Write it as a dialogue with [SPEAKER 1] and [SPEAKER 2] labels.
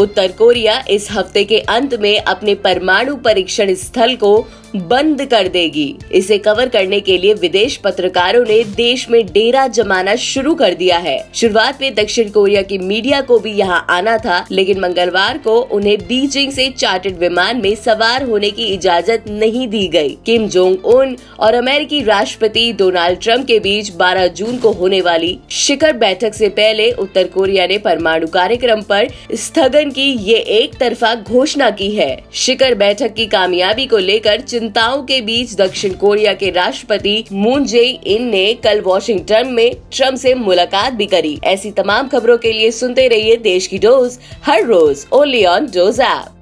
[SPEAKER 1] उत्तर Korea इस हफ़्ते के अंत में अपने परमाणु परीक्षण स्थल को बंद कर देगी इसे कवर करने के लिए विदेश पत्रकारों ने देश में डेरा जमाना शुरू कर दिया है शुरुआत में दक्षिण कोरिया की मीडिया को भी यहाँ आना था, लेकिन मंगलवार को उन्हें बीजिंग से चार्टर्ड विमान में सवार होने की इजाज़त नहीं दी गई। किम जोंग उन और अमेरिकी राष्ट्रपति डोनाल्ड ट्रंप के बीच 12 जून को होने वाली शिखर बैठक से पहले उत्तर कोरिया ने परमाणु कार्यक्रम पर स्थगन की ये एक तरफा घोषणा की है। शिखर बैठक की कामयाबी को लेकर चिंताओं के बीच दक्षिण कोरिया के राष्ट्रपति मून जे इन ने कल वॉशिंगटन में ट्रंप से मुलाकात भी करी। ऐसी तमाम खबरों के लिए सुनते रहिए देश की डोज, हर रोज ओनली ऑन डोज ऐप।